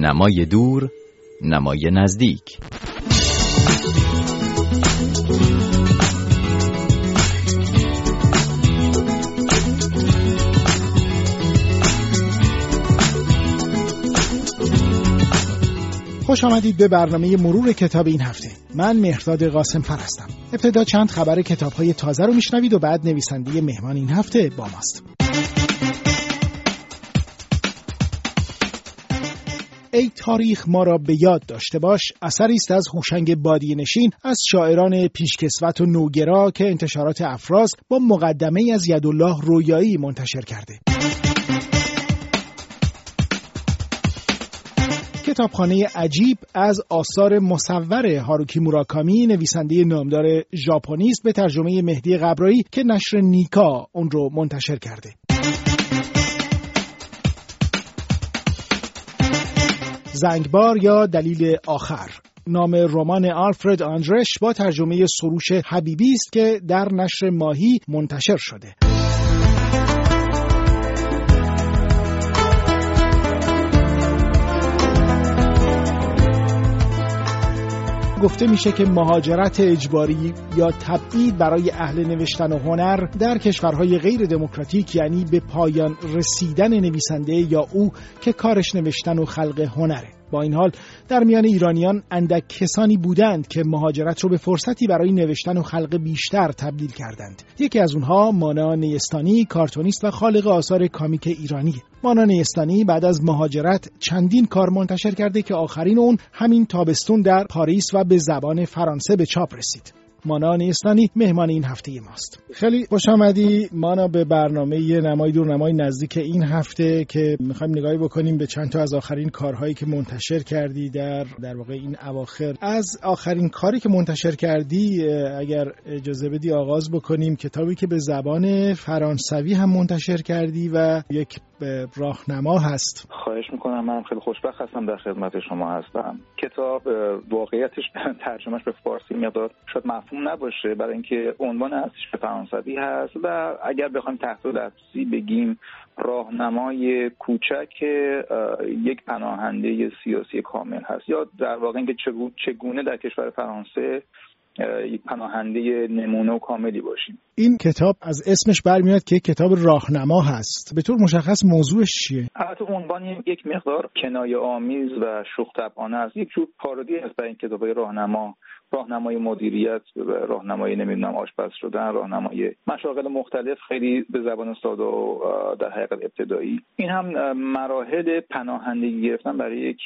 نمای دور نمای نزدیک. خوش آمدید به برنامه مرور کتاب این هفته. من مهرداد قاسم فرستم ابتدا چند خبر کتاب های تازه رو میشنوید و بعد نویسنده مهمان این هفته با ماست. ای تاریخ ما را به یاد داشته باش. اثری است از هوشنگ بادی نشین از شاعران پیشکسوت و نوگرا که انتشارات افراز با مقدمه از یدالله رویایی منتشر کرده. کتابخانه عجیب از آثار مصور هاروکی موراکامی نویسنده نامدار ژاپنی است به ترجمه مهدی قبرایی که نشر نیکا اون رو منتشر کرده. زنگبار یا دلیل آخر. نام رمان آلفرد آندرش با ترجمه سروش حبیبی است که در نشر ماهی منتشر شده. گفته میشه که مهاجرت اجباری یا تبعید برای اهل نوشتن و هنر در کشورهای غیر دموکراتیک یعنی به پایان رسیدن نویسنده یا او که کارش نوشتن و خلق هنره. با این حال در میان ایرانیان اندک کسانی بودند که مهاجرت رو به فرصتی برای نوشتن و خلق بیشتر تبدیل کردند. یکی از اونها مانا نیستانی کارتونیست و خالق آثار کامیک ایرانی. مانا نیستانی بعد از مهاجرت چندین کار منتشر کرده که آخرین اون همین تابستون در پاریس و به زبان فرانسه به چاپ رسید. مانا نیستانی مهمان این هفته ماست. خیلی خوش آمدی. مانا به برنامه نمای دور نمای نزدیک این هفته که می‌خوایم نگاهی بکنیم به چند تا از آخرین کارهایی که منتشر کردی در در واقع این اواخر. از آخرین کاری که منتشر کردی اگر اجازه بدی آغاز بکنیم کتابی که به زبان فرانسوی هم منتشر کردی و یک راهنما هست. خواهش می‌کنم من خیلی خوشبخت هستم در خدمت شما هستم. کتاب واقعیتش ترجمهش به فارسی مقدار شاید مفهوم نباشه برای اینکه عنوان اصلیش به فرانسوی هست و اگر بخوایم تحت لفظی بگیم راهنمای کوچک یک پناهنده سیاسی کامل هست. یا در واقع اینکه چگونه در کشور فرانسه پناهنده نمونه و کاملی باشیم. این کتاب از اسمش برمیاد که کتاب راهنما هست. به طور مشخص موضوعش چیه؟ البته عنوان یک مقدار کنایه آمیز و شوخ طبعانه است. یک جور پارودی هست برای این کتاب راهنما راهنمای مدیریت راهنمای نمی‌دونم آشپز شدن راهنمای مشاغل مختلف خیلی به زبان ساده و در حقیقت ابتدایی. این هم مراحل پناهندگی گرفتن برای یک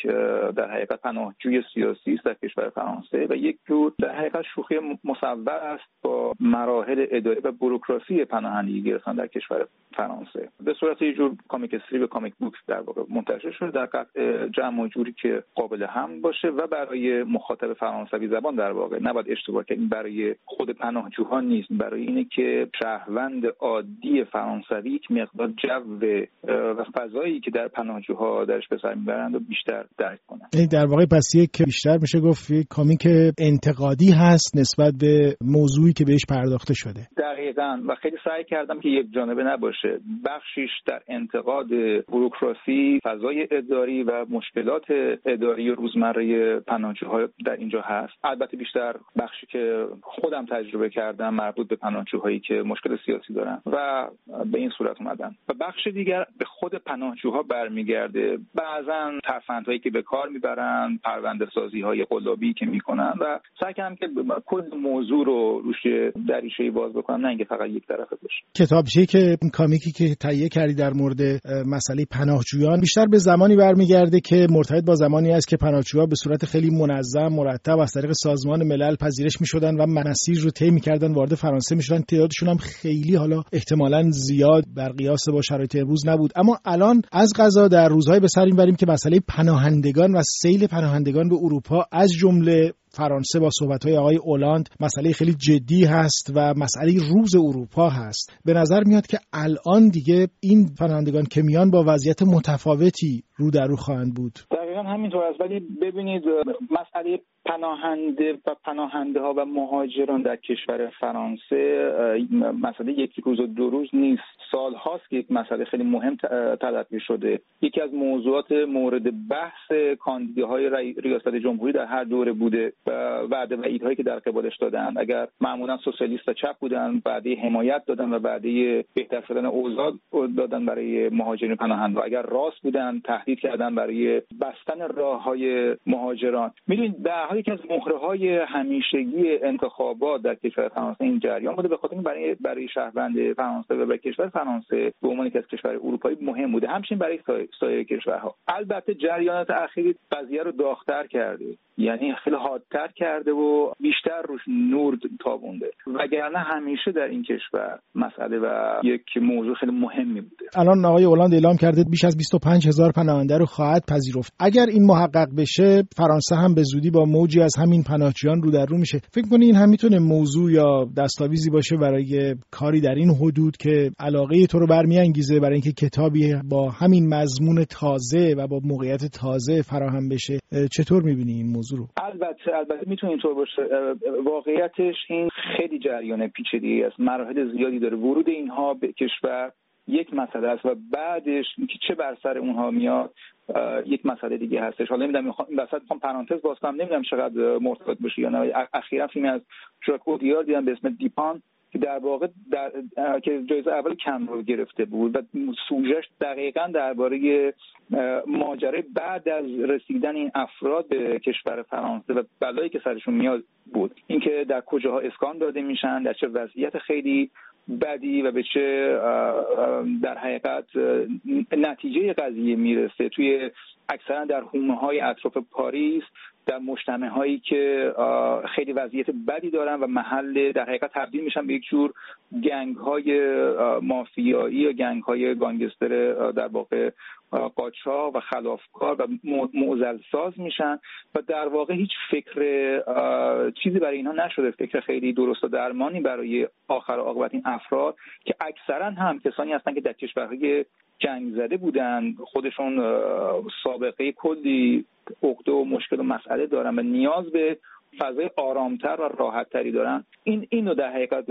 در حقیقت پناهجوی سیاسی است در کشور فرانسه و یک جور در حقیقت شوخی مصور است با مراحل اداری و بروکراسی پناهندگی گرفتن در کشور فرانسه. به صورت یه جور کامیک استریپ کامیک بوک در واقع منتشر شده در قطع جمع جوری که قابل هم باشه و برای مخاطب فرانسوی زبان در واقع نباید اشتباه کنیم برای خود پناهجوها نیست برای اینه که شهروند عادی فرانسوی یک مقدار جو و فضایی که در پناهجوها درش به سر می‌برند و بیشتر درک کنند. در واقع پس یک بیشتر میشه گفت یک کامیک انتقادی هست نسبت به موضوعی که بهش پرداخته شده. دقیقا. و خیلی سعی کردم که یک جانبه نباشه. بخشیش در انتقاد بروکراسی فضای اداری و مشکلات اداری روزمره پناهجوها در اینجا هست. البته بیشتر بخشی که خودم تجربه کردم مربوط به پناهجوهایی که مشکل سیاسی دارن و به این صورت اومدن. و بخش دیگر به خود پناهجوها برمیگرده. بعضا ترفندهایی که به کار می‌برن پرونده سازی های قلابی که می‌کنن. و سعی کردم که کل موضوع رو روش دریشه باز بکنم نه اینکه فقط یک طرفه باشه. کتابچه که کامیکی که تهیه کردی در مورد مسئله پناهجویان بیشتر به زمانی برمیگرده که مرتبط با زمانی است که پناهجوها به صورت خیلی منظم مرتب از طریق سازمان ملل پذیرش می‌شدن و مناسیر رو طی می‌کردن وارد فرانسه می‌شدن. تعدادشون هم خیلی حالا احتمالا زیاد بر قیاس با شرایط امروز نبود. اما الان از غذا در روزهای به سر می‌بریم که مسئله پناهندگان و سیل پناهندگان به اروپا از جمله فرانسه با صحبت‌های آقای اولاند مسئله خیلی جدی هست و مسئله روز اروپا هست. به نظر میاد که الان دیگه این پناهندگان که میان با وضعیت متفاوتی رو در رو خواهند بود. دقیقا همینطور است. ولی ببینید مسئله پناهنده و پناهنده ها و مهاجران در کشور فرانسه مسئله یک روز و دو روز نیست. سال هاست که یک مسئله خیلی مهم تلقی شده. یکی از موضوعات مورد بحث کاندیداهای ریاست جمهوری در هر دوره بوده. و وعده و ایدهایی که در قبالش دادن. اگر معمولا سوسیالیست و چپ بودن بعدی حمایت دادن و بعدی بهتر شدن اوضاع دادن برای مهاجرین پناهنده اگر راست بودن تهدید کردن برای بستن راه های مهاجران. می‌دونید در یکی از مهره های همیشگی انتخابات در کشور فرانسه این جریان بوده. به خاطر برای برای شهروند فرانسه و برای کشور فرانسه به عنوان یک از کشور اروپایی مهم بوده. همچنین برای سایر کشورها. البته جریانات اخیری قضیه رو داغتر کرده. یعنی خیلی حادتر کرده و بیشتر روش نور تابونده. وگرنه همیشه در این کشور مسئله و یک موضوع خیلی مهمی بوده. الان آقای اولند اعلام کرده بیش از 25 هزار پناهنده رو خواهد پذیرفت. اگر این محقق بشه فرانسه هم به زودی با موجی از همین پناهجویان رو در رو میشه. فکر کنی این هم می‌تونه موضوع یا دستاویزی باشه برای کاری در این حدود که علاقه تو رو برمیانگیزه برای اینکه کتابی با همین مضمون تازه و با موقعیت تازه فراهم بشه؟ چطور می‌بینی این موضوع؟ رو. البته البته می‌تونه اینطور باشه. واقعیتش این خیلی جریان پیچیده است. مراحل زیادی داره. ورود اینها به کشور یک مسئله است و بعدش که چه بر سر اونها میاد یک مسئله دیگه هستش. حالا نمی‌دونم این وسط می‌خوام پرانتز باز کنم. نمی‌دونم چقدر مرتبط بشه یا نه. اخیرا فیلمی از ژاک دیدم به اسم دیپان. که در واقع در... که جایزه اول کم رو گرفته بود و سوژش دقیقا درباره ماجرای بعد از رسیدن این افراد به کشور فرانسه و بلایی که سرشون میاد بود. اینکه در کجاها اسکان داده میشن در چه وضعیت خیلی بدی و به چه در حقیقت نتیجه قضیه می‌رسه. توی اکثرا در حومه های اطراف پاریس در مجتمع هایی که خیلی وضعیت بدی دارن و محل در حقیقت تبدیل میشن به یک جور گنگ های مافیایی یا گنگ های گانگستر در واقع قاچا و خلافکار و معزل ساز میشن و در واقع هیچ فکر چیزی برای اینها نشده. فکر خیلی درست و درمانی برای آخر عاقبت این افراد که اکثرا هم کسانی هستن که در کشورهای جنگ زده بودن. خودشون سابقه کلی عقده و مشکل و مسئله دارن و نیاز به فضای آرامتر و راحتتری دارن. این اینو در حقیقت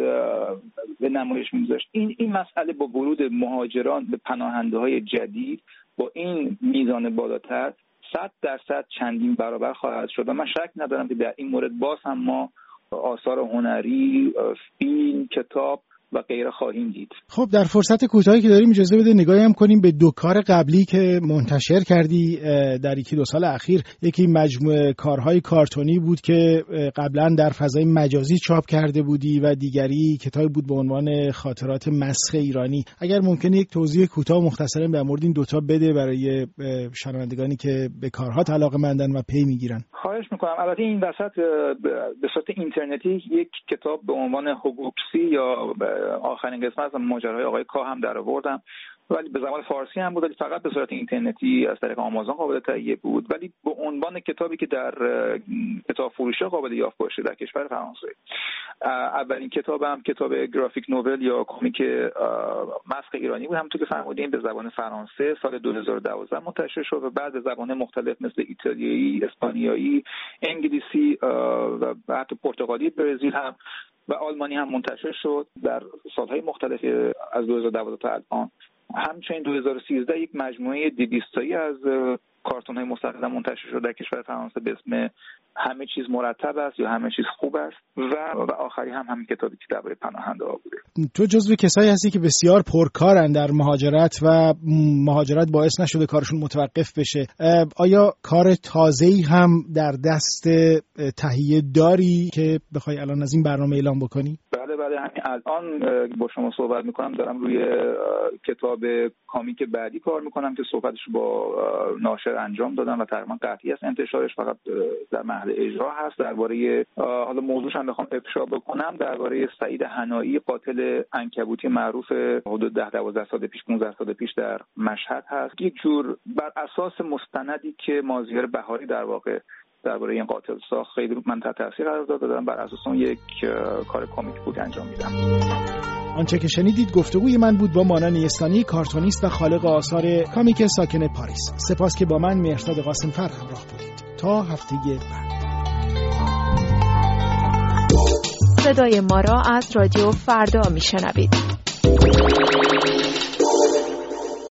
به نمایش میگذاشت. این این مسئله با ورود مهاجران به پناهنده های جدید با این میزان بالاتر صد درصد چندین برابر خواهد شد. و من شک ندارم که در این مورد باز هم ما آثار هنری فیلم کتاب و غیره خواهیم دید. خب در فرصت کوتاهی که داریم اجازه بده نگاهی هم کنیم به دو کار قبلی که منتشر کردی در یکی دو سال اخیر. یکی مجموعه کارهای کارتونی بود که قبلا در فضای مجازی چاپ کرده بودی و دیگری کتابی بود به عنوان خاطرات مسخ ایرانی. اگر ممکنه یک توضیح کوتاه و مختصرا در مورد این دوتا بده برای شنوندگانی که به کارها علاقه مندن و پی می‌گیرن. خواهش می‌کنم. البته این وسط به صورت اینترنتی یک کتاب به عنوان هوگوپسی یا آخرین قسمت از ماجرای آقای کا هم در آوردم ولی به زبان فارسی هم بود ولی فقط به صورت اینترنتی از طریق آمازون قابل تهیه بود. ولی به عنوان کتابی که در کتاب فروشی قابل یافت باشه در کشور فرانسه. اولین کتابم کتاب گرافیک نوول یا کمیک مسخ ایرانی بود. همونطور که فرمودیم به زبان فرانسه سال 2012 منتشر شد و بعد زبان مختلف مثل ایتالیایی اسپانیایی انگلیسی و حتی پرتغالی برزیل هم و آلمانی هم منتشر شد در سالهای مختلف از 2012 تا الان. همچنین 2013 یک مجموعه دیویستایی از کارتون های مستقل منتشر شده در کشور فرانسه به اسم همه چیز مرتب است یا همه چیز خوب است و و آخری هم همین کتابی که درباره پناهنده ها بوده. تو جزو کسایی هستی که بسیار پرکارن در مهاجرت و مهاجرت باعث نشده کارشون متوقف بشه. آیا کار تازه ای هم در دست تهیه داری که بخوای الان از این برنامه اعلام بکنی؟ بله بله همین الان با شما صحبت می‌کنم. دارم روی کتاب کامیک بعدی کار می‌کنم که صحبتش با ناشر انجام دادم و تقریبا قطعی است انتشارش. فقط در محل اجرا هست. درباره حالا موضوعش هم بخوام افشا بکنم. درباره سعید هنایی قاتل انکبوتی معروف حدود ده دوازده سال پیش 15 سال پیش در مشهد هست. یک جور بر اساس مستندی که مازیار بهاری در واقع درباره این قاتل ساخت خیلی من تحت تاثیر قرار دادم بر اساس اون یک کار کمیک بود انجام میدم. آنچه که شنیدید گفتگوی من بود با مانان نیستانی، کارتونیست و خالق آثار کامیک ساکن پاریس. سپاس که با من مرتاد قاسم فر همراه بودید. تا هفته بعد. صدای ما را از رادیو فردا میشنوید.